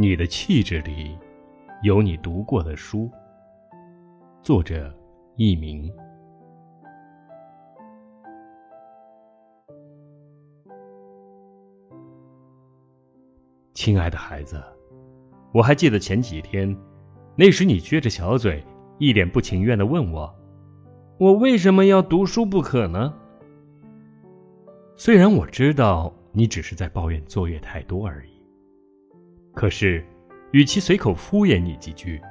你的气质里有你读过的书。作者：佚名。亲爱的孩子，我还记得前几天，那时你撅着小嘴，一脸不情愿的问我：“我为什么要读书不可呢？”虽然我知道你只是在抱怨作业太多而已。可是，与其随口敷衍你几句，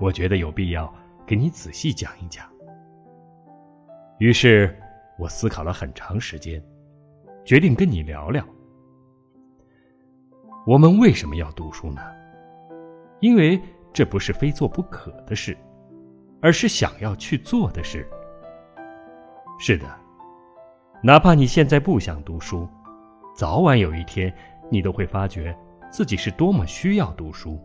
我觉得有必要给你仔细讲一讲。于是，我思考了很长时间，决定跟你聊聊：我们为什么要读书呢？因为这不是非做不可的事，而是想要去做的事。是的，哪怕你现在不想读书，早晚有一天，你都会发觉。自己是多么需要读书。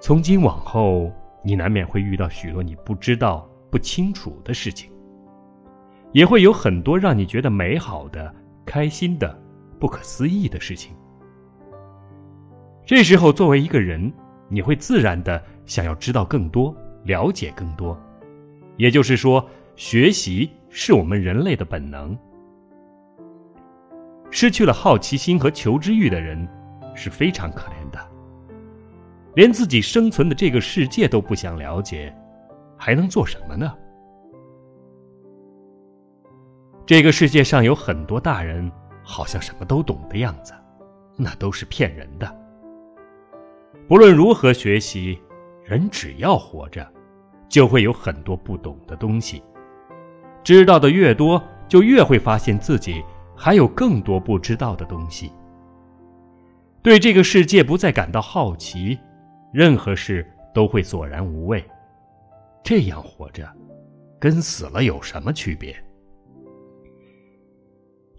从今往后，你难免会遇到许多你不知道、不清楚的事情，也会有很多让你觉得美好的、开心的、不可思议的事情。这时候，作为一个人，你会自然的想要知道更多、了解更多。也就是说，学习是我们人类的本能。失去了好奇心和求知欲的人，是非常可怜的。连自己生存的这个世界都不想了解，还能做什么呢？这个世界上有很多大人，好像什么都懂的样子，那都是骗人的。不论如何学习，人只要活着，就会有很多不懂的东西。知道的越多，就越会发现自己。还有更多不知道的东西。对这个世界不再感到好奇，任何事都会索然无味。这样活着，跟死了有什么区别？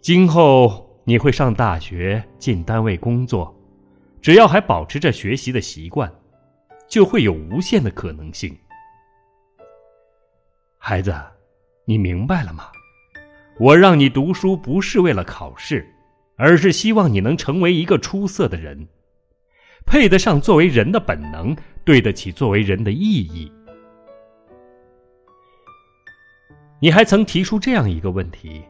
今后你会上大学、进单位工作，只要还保持着学习的习惯，就会有无限的可能性。孩子，你明白了吗？我让你读书不是为了考试，而是希望你能成为一个出色的人，配得上作为人的本能，对得起作为人的意义。你还曾提出这样一个问题：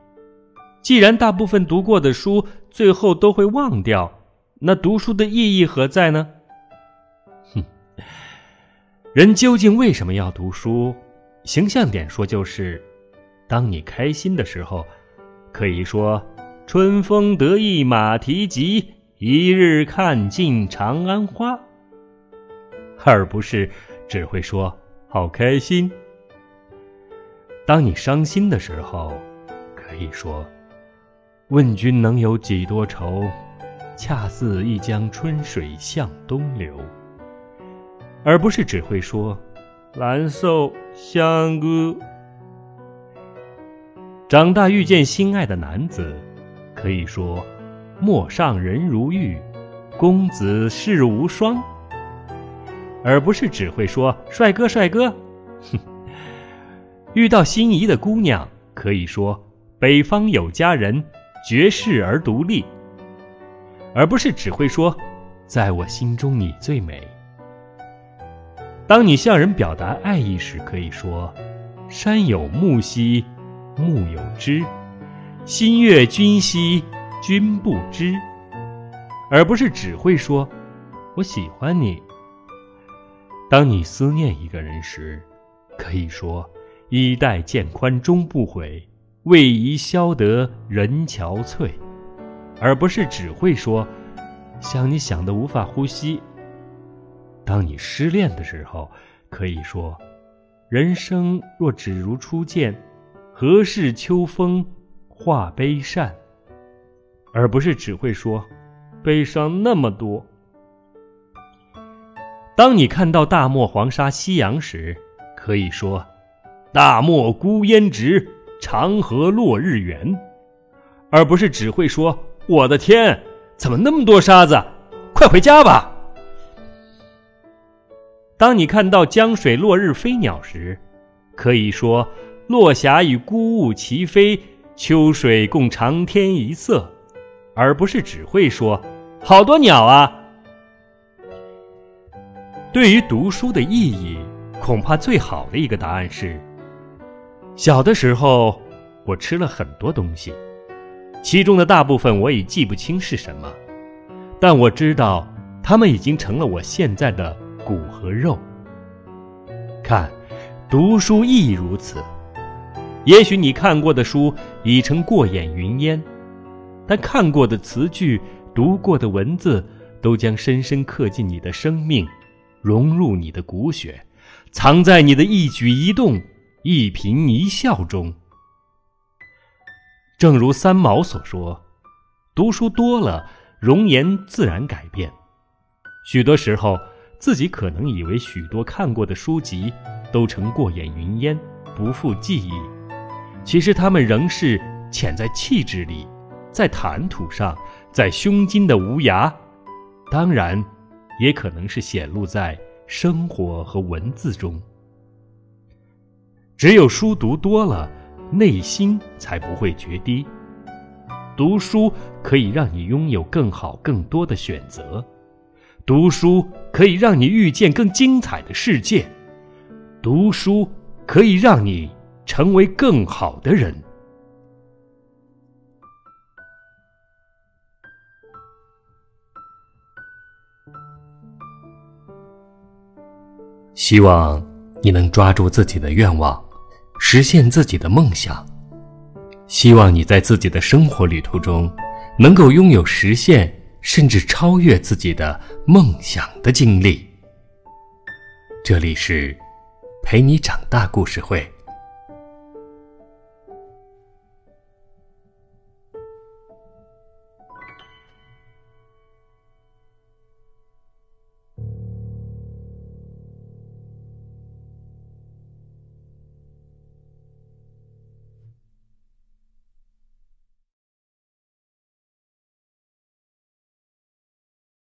既然大部分读过的书最后都会忘掉，那读书的意义何在呢？哼，人究竟为什么要读书？形象点说，就是。当你开心的时候，可以说“春风得意马蹄疾，一日看尽长安花”，而不是只会说“好开心”。当你伤心的时候，可以说“问君能有几多愁，恰似一江春水向东流”，而不是只会说“蓝瘦香菇”。长大遇见心爱的男子，可以说“陌上人如玉，公子世无双”，而不是只会说“帅哥，帅哥”。哼，遇到心仪的姑娘，可以说“北方有佳人，绝世而独立”，而不是只会说“在我心中你最美”。当你向人表达爱意时，可以说“山有木兮”。木有枝，心悦君兮，君不知，而不是只会说“我喜欢你”。当你思念一个人时，可以说“衣带渐宽终不悔，为伊消得人憔悴”，而不是只会说“想你想得无法呼吸”。当你失恋的时候，可以说“人生若只如初见”。何事秋风画悲扇，而不是只会说悲伤那么多。当你看到大漠黄沙夕阳时，可以说大漠孤烟直，长河落日圆，而不是只会说我的天，怎么那么多沙子？快回家吧。当你看到江水落日飞鸟时，可以说。落霞与孤鹜齐飞，秋水共长天一色，而不是只会说好多鸟啊！对于读书的意义，恐怕最好的一个答案是：小的时候，我吃了很多东西，其中的大部分我已记不清是什么，但我知道，它们已经成了我现在的骨和肉。看，读书亦如此。也许你看过的书已成过眼云烟，但看过的词句。读过的文字，都将深深刻进你的生命，融入你的骨血，藏在你的一举一动、一颦一笑中。正如三毛所说：“读书多了，容颜自然改变。”许多时候，自己可能以为许多看过的书籍都成过眼云烟，不复记忆，其实他们仍是潜在气质里，在谈吐上。在胸襟的无涯，当然，也可能是显露在生活和文字中。只有书读多了，内心才不会决堤。读书可以让你拥有更好、更多的选择，读书可以让你遇见更精彩的世界，读书可以让你成为更好的人。希望你能抓住自己的愿望，实现自己的梦想。希望你在自己的生活旅途中，能够拥有实现甚至超越自己的梦想的经历。这里是陪你长大故事会。